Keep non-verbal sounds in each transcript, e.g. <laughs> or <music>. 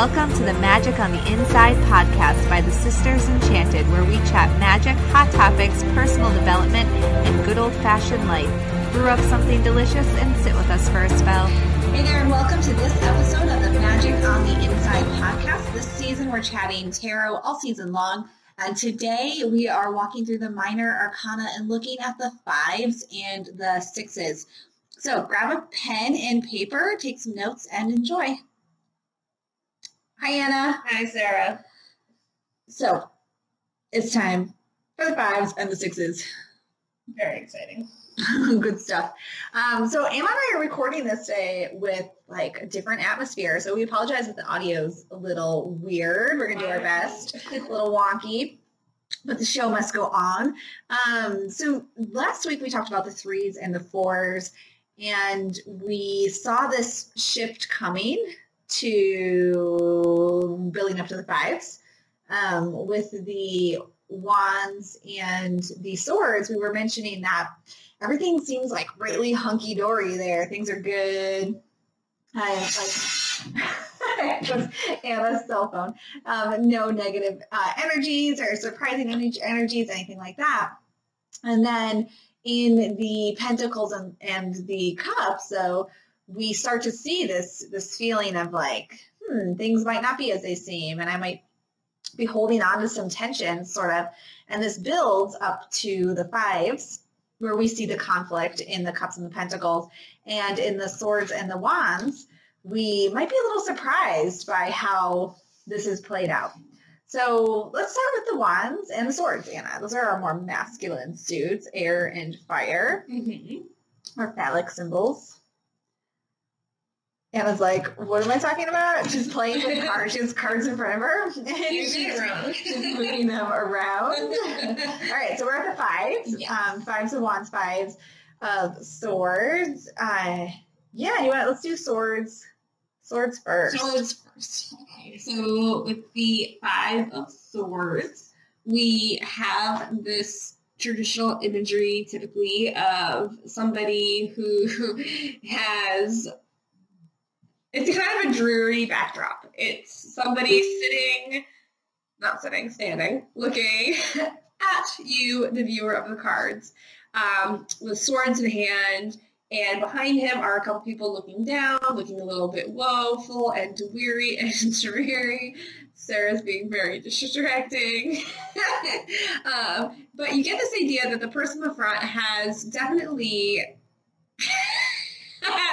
Welcome to the Magic on the Inside podcast by the Sisters Enchanted, where we chat magic, hot topics, personal development, and good old fashioned life. Brew up something delicious and sit with us for a spell. Hey there, and welcome to this episode of the Magic on the Inside podcast. This season, we're chatting tarot all season long. And today, we are walking through the minor arcana and looking at the fives and the sixes. So, grab a pen and paper, take some notes, and enjoy. Hi, Anna. Hi, Sarah. So, it's time for the fives and the sixes. Very exciting. <laughs> Good stuff. Um, so Emma and I are recording this day with like a different atmosphere. So we apologize if the audio's a little weird. We're gonna do our best. a little wonky. But the show must go on. Um, so last week we talked about the threes and the fours, and we saw this shift coming to building up to the fives. Um, with the wands and the swords, we were mentioning that everything seems like really hunky dory there. Things are good. I like <laughs> Anna's cell phone. Um, no negative uh, energies or surprising energies, anything like that. And then in the pentacles and, and the cups, so we start to see this this feeling of like, hmm, things might not be as they seem, and I might be holding on to some tension, sort of. And this builds up to the fives where we see the conflict in the cups and the pentacles. And in the swords and the wands we might be a little surprised by how this is played out. So let's start with the wands and the swords anna. Those are our more masculine suits air and fire. Mm-hmm. or phallic symbols Anna's like, what am I talking about? She's playing with <laughs> cards. She has cards in front of her. <laughs> And She's she's she's moving them around. <laughs> All right, so we're at the fives. Yes. Um, fives of wands, fives of swords. Uh, yeah, you want? Let's do swords. Swords first. Swords first. Okay, so with the Five of Swords, we have this traditional imagery typically of somebody who has it's kind of a dreary backdrop. It's somebody sitting, not sitting, standing, looking <laughs> at you, the viewer of the cards, um, with swords in hand. And behind him are a couple people looking down, looking a little bit woeful and weary <laughs> and dreary. Sarah's being very distracting. <laughs> um, but you get this idea that the person in the front has definitely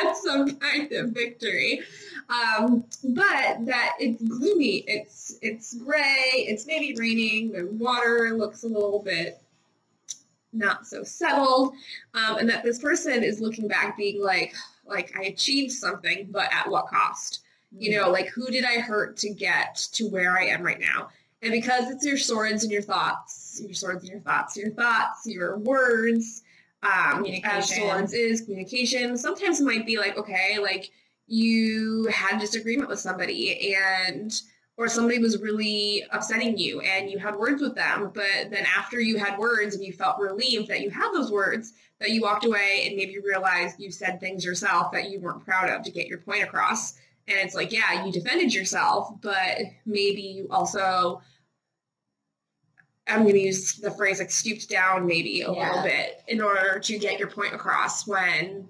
had some kind of victory. Um, but that it's gloomy. It's it's gray. It's maybe raining. The water looks a little bit not so settled, um, and that this person is looking back, being like, like I achieved something, but at what cost? You know, like who did I hurt to get to where I am right now? And because it's your swords and your thoughts, your swords and your thoughts, your thoughts, your words, um, as Communication. is communication. Sometimes it might be like, okay, like you had a disagreement with somebody and or somebody was really upsetting you and you had words with them, but then after you had words and you felt relieved that you had those words, that you walked away and maybe realized you said things yourself that you weren't proud of to get your point across. And it's like, yeah, you defended yourself, but maybe you also I'm going to use the phrase like stooped down maybe a Yeah. little bit in order to get your point across when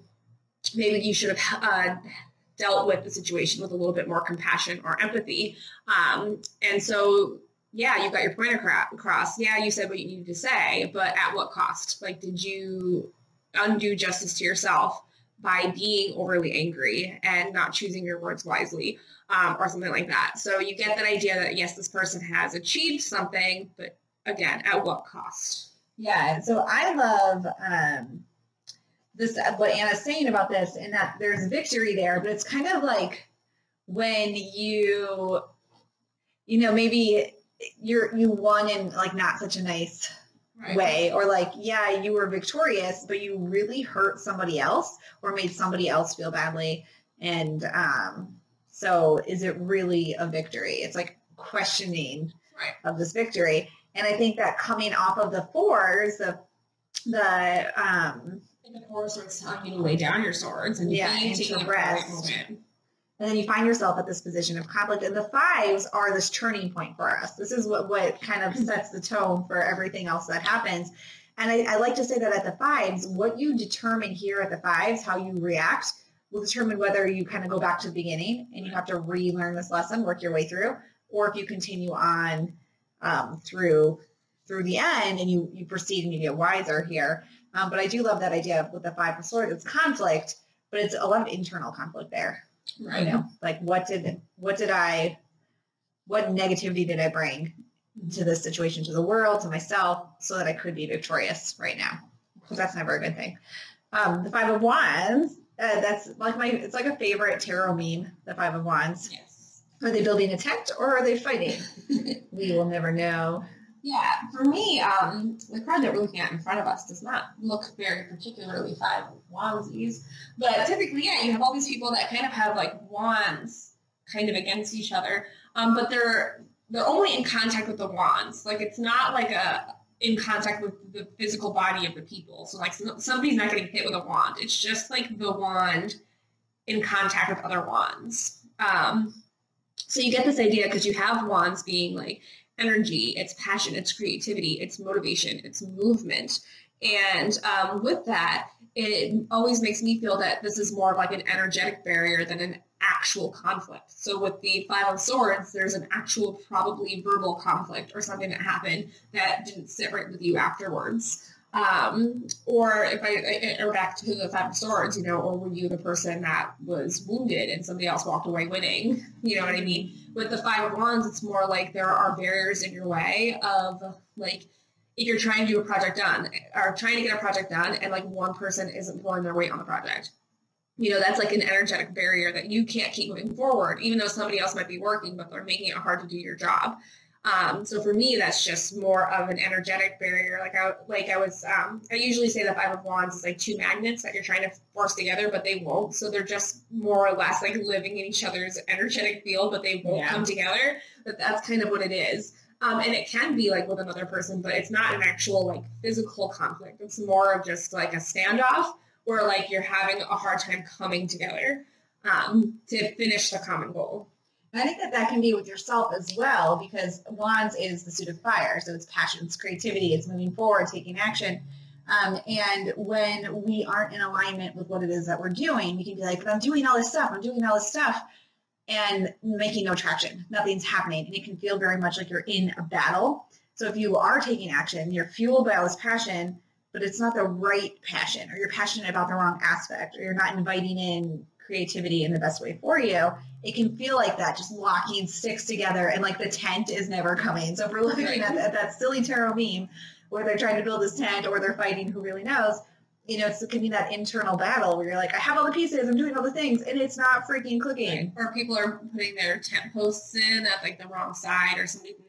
maybe you should have uh, dealt with the situation with a little bit more compassion or empathy. Um, and so, yeah, you got your point across. Yeah, you said what you needed to say, but at what cost? Like, did you undo justice to yourself by being overly angry and not choosing your words wisely um, or something like that? So you get that idea that, yes, this person has achieved something, but again, at what cost? Yeah, so I love um, this what Anna's saying about this, and that there's victory there, but it's kind of like when you, you know, maybe you're you won in like not such a nice way, or like yeah, you were victorious, but you really hurt somebody else or made somebody else feel badly, and um, so is it really a victory? It's like questioning Right. of this victory. And I think that coming off of the fours, the the um the four swords telling you to lay down your swords and Yeah, be and to a rest. And then you find yourself at this position of conflict. And the fives are this turning point for us. This is what, what kind of sets the tone for everything else that happens. And I, I like to say that at the fives, what you determine here at the fives, how you react, will determine whether you kind of go back to the beginning and you have to relearn this lesson, work your way through, or if you continue on um, through through the end and you you proceed and you get wiser here. Um, but I do love that idea with the five of swords. It's conflict, but it's a lot of internal conflict there. Right. You know, like what did what did I what negativity did I bring to this situation, to the world, to myself, so that I could be victorious right now? Because that's never a good thing. Um, the five of wands. Uh, that's like my. It's like a favorite tarot meme. The five of wands. Yes. Are they building a tent or are they fighting? <laughs> we will never know. Yeah, for me, um, the card that we're looking at in front of us does not look very particularly five wandsies. But typically, yeah, you have all these people that kind of have like wands kind of against each other. Um, but they're they're only in contact with the wands. Like it's not like a in contact with the physical body of the people. So like somebody's not getting hit with a wand. It's just like the wand in contact with other wands. Um, so you get this idea because you have wands being like energy, it's passion, it's creativity, it's motivation, it's movement. And um, with that, it always makes me feel that this is more of like an energetic barrier than an actual conflict. So with the Five of Swords, there's an actual, probably verbal conflict or something that happened that didn't sit right with you afterwards. Um, or if I, or back to the Five of Swords, you know, or were you the person that was wounded and somebody else walked away winning? <laughs> You know what I mean? With the Five of Wands, it's more like there are barriers in your way of like, if you're trying to do a project done or trying to get a project done and like one person isn't pulling their weight on the project you know that's like an energetic barrier that you can't keep moving forward even though somebody else might be working but they're making it hard to do your job um, so for me that's just more of an energetic barrier. Like i like i was um, i usually say the five of wands is like two magnets that you're trying to force together but they won't. So they're just more or less like living in each other's energetic field but they won't Yeah. come together. But that's kind of what it is. Um, and it can be like with another person but it's not an actual like physical conflict. It's more of just like a standoff where like you're having a hard time coming together um, to finish the common goal. And I think that that can be with yourself as well because wands is the suit of fire. So it's passion, it's creativity, it's moving forward, taking action. Um, and when we aren't in alignment with what it is that we're doing, we can be like, but I'm doing all this stuff, I'm doing all this stuff, and making no traction. Nothing's happening. And it can feel very much like you're in a battle. So if you are taking action, you're fueled by all this passion, but it's not the right passion, or you're passionate about the wrong aspect, or you're not inviting in creativity in the best way for you, it can feel like that, just locking sticks together and like the tent is never coming. So if we're looking Right. at, at that silly tarot meme where they're trying to build this tent or they're fighting, who really knows? You know, it's, it can be that internal battle where you're like, I have all the pieces, I'm doing all the things, and it's not freaking clicking. Or people are putting their tent posts in at like the wrong side, or somebody like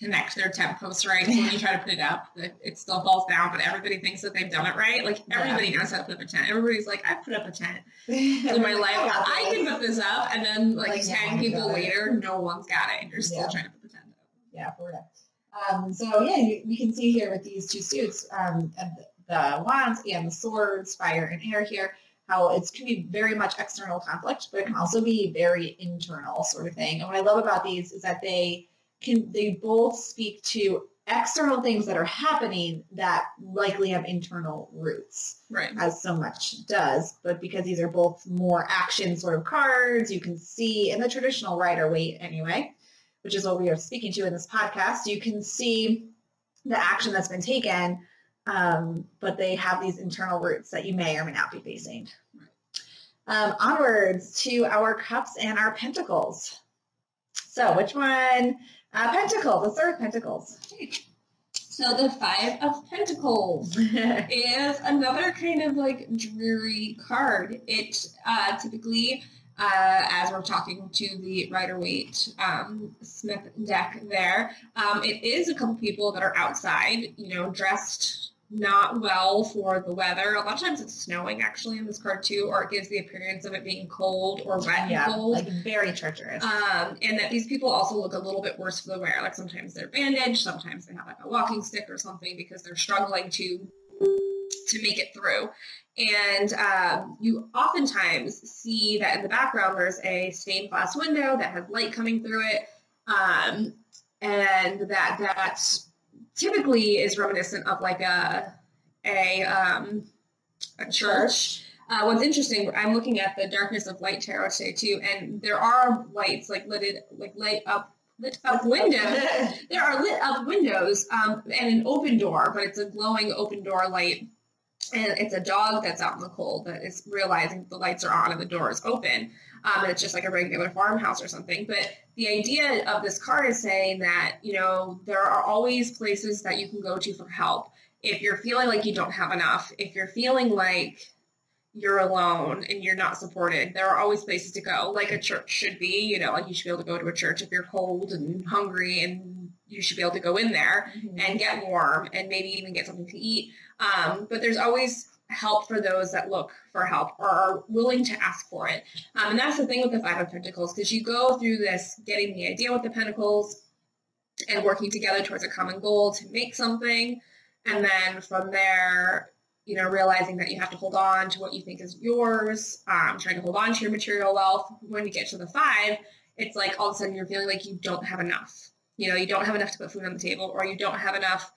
connect their tent posts right. So when you try to put it up, it, still falls down, but everybody thinks that they've done it right. Like Yeah. everybody knows how to put up a tent. Everybody's like, I put up a tent <laughs> in my life. I can put this up, and then like, Like, ten one's people got it. later, no one's got it, and you're still Yeah. trying to put the tent up. Yeah, for real. Um, so yeah, you, we can see here with these two suits, um, the, the wands and the swords, fire and air here, how it can be very much external conflict, but it can also be very internal sort of thing. And what I love about these is that they can they both speak to external things that are happening that likely have internal roots Right. as so much does. But because these are both more action sort of cards, you can see in the traditional Rider Waite anyway, which is what we are speaking to in this podcast, you can see the action that's been taken, um, but they have these internal roots that you may or may not be facing. Um, onwards to our cups and our pentacles. So which one? Uh, pentacles. the third pentacles. So the Five of Pentacles. <laughs> is another kind of like dreary card. It uh, typically, uh, as we're talking to the Rider Waite um, Smith deck there, um, it is a couple people that are outside, you know, dressed not well for the weather. A lot of times it's snowing actually in this card too, or it gives the appearance of it being cold or wet yeah, and cold. like very treacherous. Um, and that these people also look a little bit worse for the wear. Like sometimes they're bandaged, sometimes they have like a walking stick or something because they're struggling to to make it through. And um, you oftentimes see that in the background there's a stained glass window that has light coming through it, um, and that that typically is reminiscent of like a a um, a church. Uh, what's interesting, I'm looking at the darkness of light tarot today too, and there are lights like lit like light up lit up windows. <laughs> there are lit up windows um, and an open door, but it's a glowing open door light. And it's a dog that's out in the cold that is realizing the lights are on and the door is open. Um, and it's just like a regular farmhouse or something. But the idea of this card is saying that, you know, there are always places that you can go to for help. If you're feeling like you don't have enough, if you're feeling like you're alone and you're not supported, there are always places to go, like a church should be. You know, like you should be able to go to a church if you're cold and hungry, and you should be able to go in there Mm-hmm. and get warm and maybe even get something to eat. Um, but there's always help for those that look for help or are willing to ask for it. Um, and that's the thing with the Five of Pentacles, because you go through this getting the idea with the Pentacles and working together towards a common goal to make something. And then from there, you know, realizing that you have to hold on to what you think is yours, um, trying to hold on to your material wealth. When you get to the five, it's like all of a sudden you're feeling like you don't have enough. You know, you don't have enough to put food on the table, or you don't have enough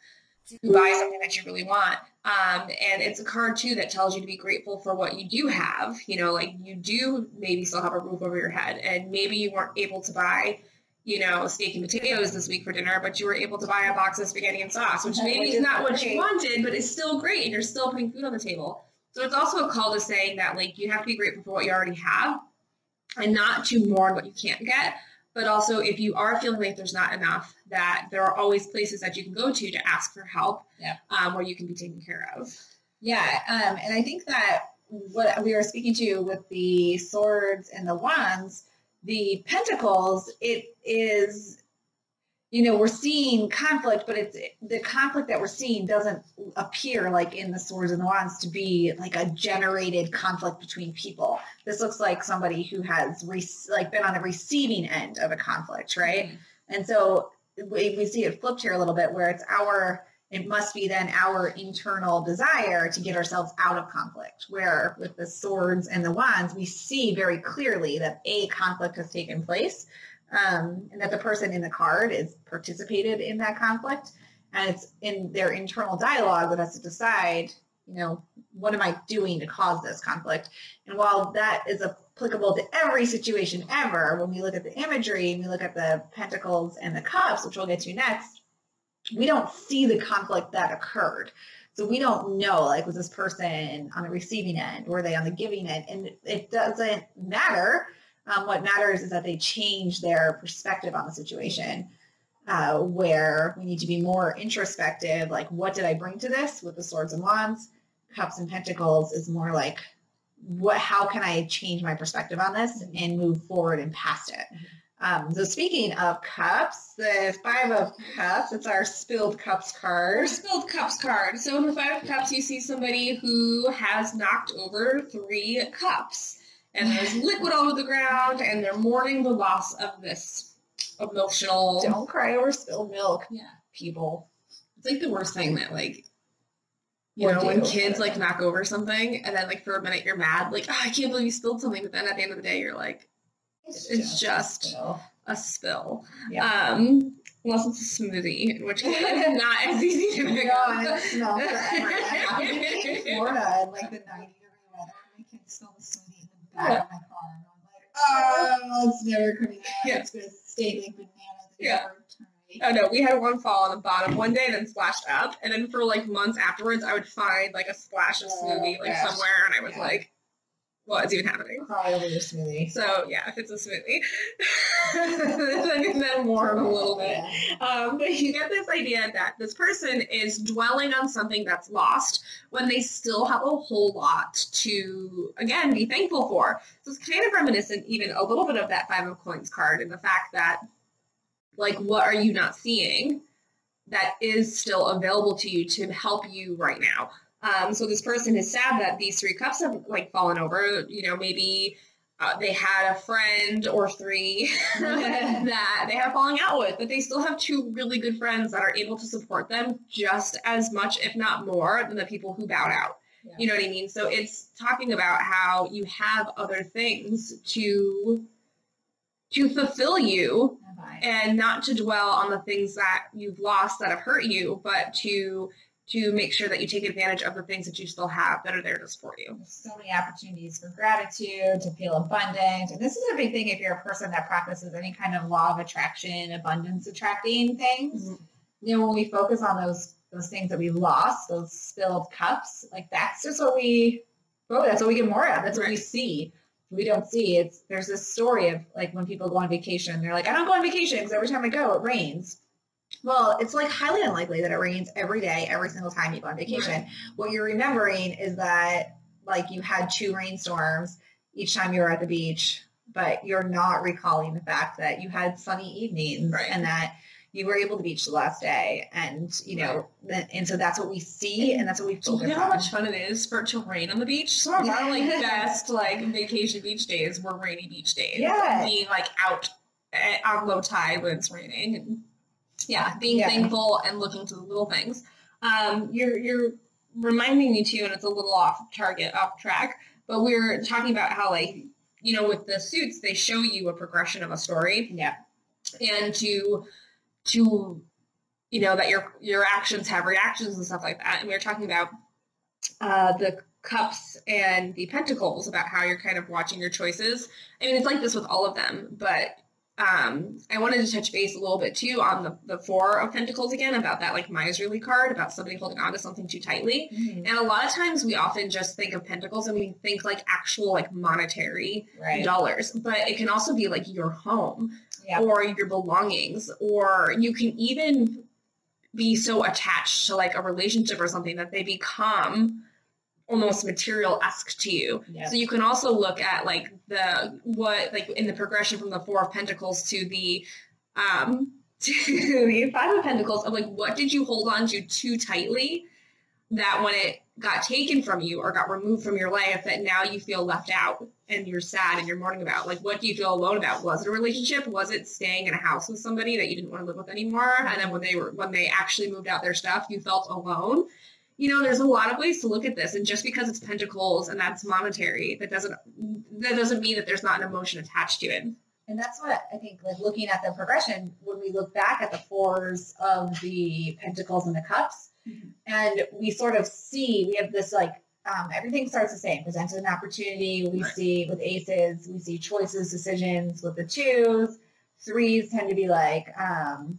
to buy something that you really want. Um, and it's a card too that tells you to be grateful for what you do have. You know, like you do maybe still have a roof over your head, and maybe you weren't able to buy, you know, steak and potatoes this week for dinner, but you were able to buy a box of spaghetti and sauce, which maybe Which is is not what you wanted, but it's still great, and you're still putting food on the table. So it's also a call to saying that like you have to be grateful for what you already have, and not to mourn what you can't get. But also, if you are feeling like there's not enough, that there are always places that you can go to to ask for help, Yeah. um, where you can be taken care of. Yeah, um, and I think that what we were speaking to with the swords and the wands, the pentacles, it is, you know, we're seeing conflict, but it's the conflict that we're seeing doesn't appear like in the swords and the wands to be like a generated conflict between people. This looks like somebody who has re- like been on the receiving end of a conflict, right? Mm-hmm. And so we, we see it flipped here a little bit where it's our, it must be then our internal desire to get ourselves out of conflict. Where with the swords and the wands, we see very clearly that a conflict has taken place um, and that the person in the card is participated in that conflict. And it's in their internal dialogue that has to decide, you know, what am I doing to cause this conflict? And while that is applicable to every situation ever, when we look at the imagery and we look at the pentacles and the cups, which we'll get to next, we don't see the conflict that occurred. So we don't know, like, was this person on the receiving end? Were they on the giving end? And it doesn't matter. Um, what matters is that they change their perspective on the situation, uh, where we need to be more introspective. Like, what did I bring to this with the swords and wands? Cups and pentacles is more like, what? How can I change my perspective on this and move forward and past it? Um, so speaking of cups, the five of cups, it's our spilled cups card. spilled cups card. So in the five of cups, you see somebody who has knocked over three cups, and there's liquid all over the ground, and they're mourning the loss of this emotional. Don't cry over spilled milk, Yeah. people. It's like the worst thing that like. You know, when kids like knock over something and then like for a minute you're mad, like, oh, I can't believe you spilled something, but then at the end of the day you're like, It's just- spill. a spill. Yeah. Um, unless it's a smoothie, which <laughs> is not as easy to pick No, up. and it smells forever. I in Florida in like the 90 degree weather. My kids spilled a smoothie in the back my car. And I'm like, oh, it's never coming out. Yeah. It's going to stay like bananas. Yeah. Oh no, we had one fall on the bottom one day, and then splashed up, and then for like months afterwards, I would find like a splash of Oh, smoothie like somewhere, and I was Yeah. like, "What is even happening?" Cry over your smoothie. So yeah, if it's a smoothie, <laughs> then, then warm a little bit. Um, but you get this idea that this person is dwelling on something that's lost when they still have a whole lot to, again, be thankful for. So it's kind of reminiscent, even a little bit of that Five of Coins card, and the fact that, like, what are you not seeing that is still available to you to help you right now? Um, so this person is sad that these three cups have like fallen over. You know, maybe uh, they had a friend or three <laughs> that they had a falling out with, but they still have two really good friends that are able to support them just as much, if not more, than the people who bowed out. Yeah. You know what I mean? So it's talking about how you have other things to to fulfill you and not to dwell on the things that you've lost that have hurt you, but to to make sure that you take advantage of the things that you still have that are there to support you. There's so many opportunities for gratitude, to feel abundant. And this is a big thing if you're a person that practices any kind of law of attraction, abundance attracting things. Mm-hmm. You know, when we focus on those those things that we lost, those spilled cups, like that's just what we oh, that's what we get more of. That's what we see. We don't see it's there's this story of like when people go on vacation, they're like, I don't go on vacation because every time I go it rains. Well, it's like highly unlikely that it rains every day, every single time you go on vacation. What you're remembering is that like you had two rainstorms each time you were at the beach, but you're not recalling the fact that you had sunny evenings Right. and that you were able to beach the last day. And, you know, th- and so that's what we see and that's what we Do you focus know how much fun it is for it to rain on the beach? Some of our like <laughs> best like vacation beach days were rainy beach days. Yeah. Being like out eh, on low tide when it's raining. Yeah, being Yeah. thankful and looking to the little things. Um, you're you're reminding me too, and it's a little off target, off track, but we are talking about how like you know with the suits they show you a progression of a story Yeah. and to to you know that your your actions have reactions and stuff like that and we were talking about uh the cups and the pentacles about how you're kind of watching your choices i mean it's like this with all of them but um i wanted to touch base a little bit too on the, the four of pentacles again about that like miserly card about somebody holding on to something too tightly Mhm. and a lot of times we often just think of pentacles and we think like actual like monetary Right. dollars but it can also be like your home Yeah. or your belongings or you can even be so attached to like a relationship or something that they become almost material-esque to you. So you can also look at like the what like in the progression from the four of pentacles to the um <laughs> to the five of pentacles of like what did you hold on to too tightly that when it got taken from you or got removed from your life that now you feel left out and you're sad and you're mourning about? Like what do you feel alone about? Was it a relationship? Was it staying in a house with somebody that you didn't want to live with anymore? And then when they were when they actually moved out their stuff you felt alone you know there's a lot of ways to look at this and just because it's pentacles and that's monetary that doesn't that doesn't mean that there's not an emotion attached to it And that's what I think, like looking at the progression, when we look back at the fours of the pentacles and the cups, Mhm. and we sort of see, we have this like, um, everything starts the same. Presented an opportunity. We Right. see with aces, we see choices, decisions with the twos. Threes tend to be like um,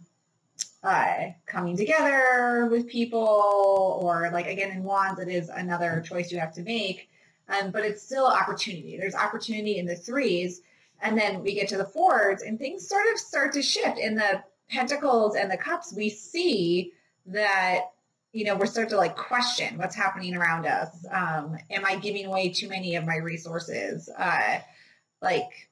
uh, coming together with people, or like again in wands, it is another choice you have to make. Um, but it's still opportunity. There's opportunity in the threes, and then we get to the fours, and things sort of start to shift. In the pentacles and the cups, we see that you know we're starting to like question what's happening around us. Um, am I giving away too many of my resources? Uh, like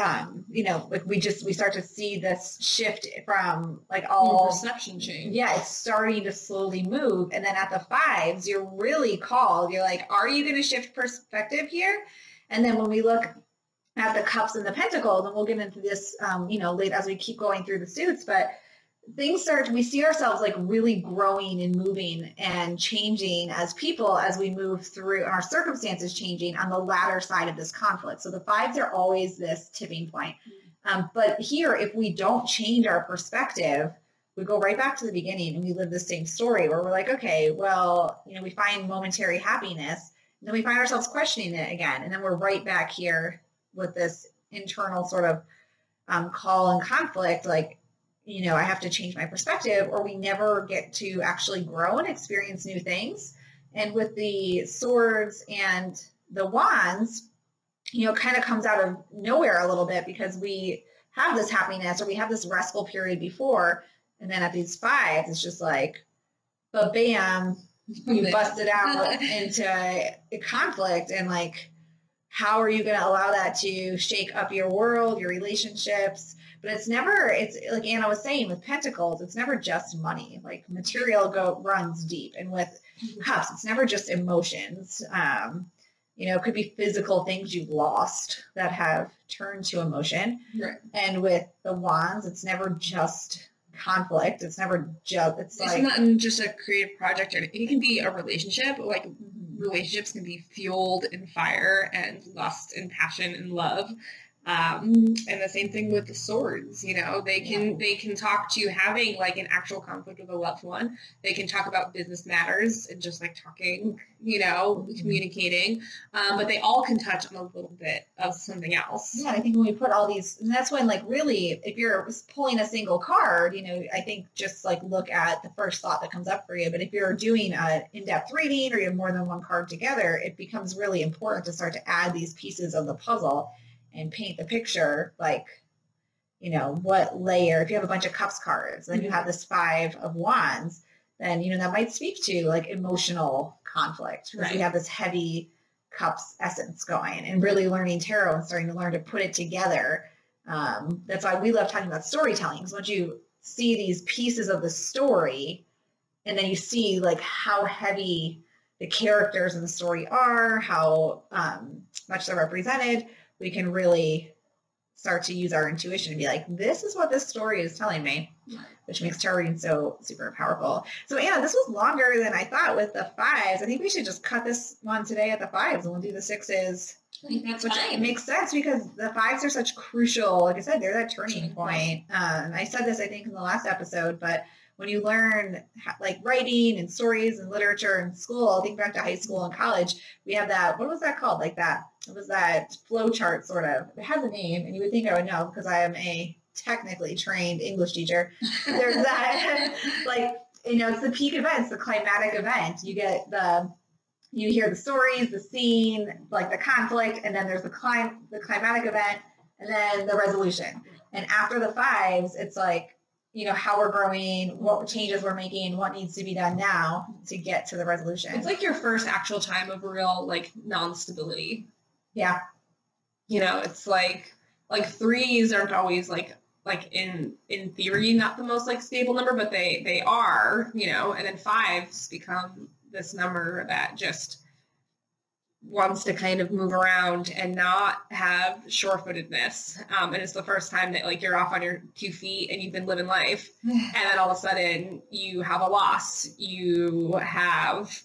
um, you know, like we just we start to see this shift from like Your all perception change yeah, it's starting to slowly move. And then at the fives, you're really called. You're like, are you going to shift perspective here? And then when we look at the cups and the pentacles, and we'll get into this, um, you know, late as we keep going through the suits, but things start, we see ourselves like really growing and moving and changing as people as we move through and our circumstances changing on the latter side of this conflict. So the fives are always this tipping point. Um, but here, if we don't change our perspective, we go right back to the beginning and we live the same story where we're like, okay, well, you know, we find momentary happiness, and then we find ourselves questioning it again, and then we're right back here with this internal sort of um, call and conflict, like, you know, I have to change my perspective, or we never get to actually grow and experience new things. And with the swords and the wands, you know, kind of comes out of nowhere a little bit because we have this happiness or we have this restful period before. And then at these fives, it's just like, but bam, you busted out into a conflict and like, how are you going to allow that to shake up your world, your relationships? But it's never, it's like Anna was saying with pentacles, it's never just money. Like material go runs deep. And with cups, it's never just emotions. Um, You know, it could be physical things you've lost that have turned to emotion. Right. And with the wands, it's never just conflict. It's never just, it's, It's like, not just a creative project, or it can be a relationship. Like relationships can be fueled in fire and lust and passion and love. Um, and the same thing with the swords, you know, they can they can talk to having like an actual conflict with a loved one. They can talk about business matters and just like talking, you know, Mhm. communicating. Um, but they all can touch on a little bit of something else. Yeah, I think when we put all these, and that's when, like, really, if you're pulling a single card, you know, I think just like look at the first thought that comes up for you. But if you're doing an in-depth reading or you have more than one card together, it becomes really important to start to add these pieces of the puzzle and paint the picture. Like, you know, what layer? If you have a bunch of cups cards, then you have this five of wands, then you know that might speak to like emotional conflict because we Right. have this heavy cups essence going and really learning tarot and starting to learn to put it together. Um, that's why we love talking about storytelling. Because once you see these pieces of the story, and then you see like how heavy the characters in the story are, how um, much they're represented, we can really start to use our intuition and be like, this is what this story is telling me, which makes tarot reading so super powerful. So Anna, this was longer than I thought with the fives. I think we should just cut this one today at the fives and we'll do the sixes. That's Which fine. makes sense because the fives are such crucial. Like I said, they're that turning point. Um, I said this, I think, in the last episode, but when you learn like writing and stories and literature in school, think back to high school and college, we have that. What was that called? Like that? It was that flow chart sort of. It has a name, and you would think I would know because I am a technically trained English teacher. <laughs> There's that, <laughs> like you know, it's the peak events, the climatic event. You get the you hear the stories, the scene, like the conflict, and then there's the clim the climatic event, and then the resolution. And after the fives, it's like, you know, how we're growing, what changes we're making, what needs to be done now to get to the resolution. It's like your first actual time of real like non-stability. yeah, You know, it's like like threes aren't always like like in in theory not the most like stable number, but they they are, you know, and then fives become this number that just wants to kind of move around and not have sure-footedness. Um, and it's the first time that like you're off on your two feet and you've been living life <sighs> and then all of a sudden you have a loss you have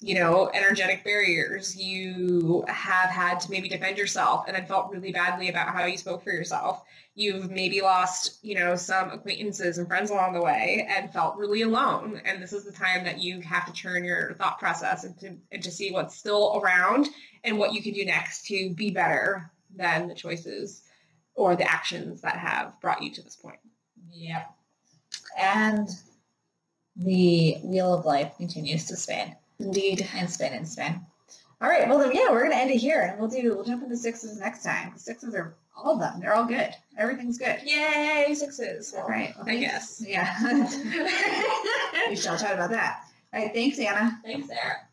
you know energetic barriers. You have had to maybe defend yourself and then felt really badly about how you spoke for yourself. You've maybe lost you know some acquaintances and friends along the way and felt really alone. And this is the time that you have to turn your thought process into, and to see what's still around and what you can do next to be better than the choices or the actions that have brought you to this point. Yep. And the wheel of life continues to spin Indeed. and spin and spin. All right. Well, then, yeah, we're gonna end it here, and we'll do we'll jump into sixes next time. The sixes are all of them. They're all good. Everything's good. Yay, sixes. All right. well, I guess. Yeah. <laughs> we shall chat about that. All right. Thanks, Anna. Thanks, Sarah.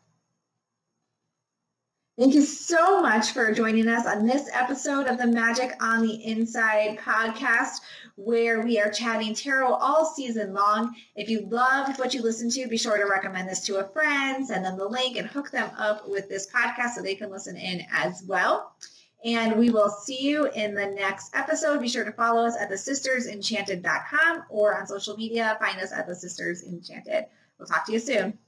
Thank you so much for joining us on this episode of the Magic on the Inside podcast, where we are chatting tarot all season long. If you loved what you listened to, be sure to recommend this to a friend, send them the link, and hook them up with this podcast so they can listen in as well. And we will see you in the next episode. Be sure to follow us at thesistersenchanted.com or on social media. Find us at the Sisters Enchanted. We'll talk to you soon.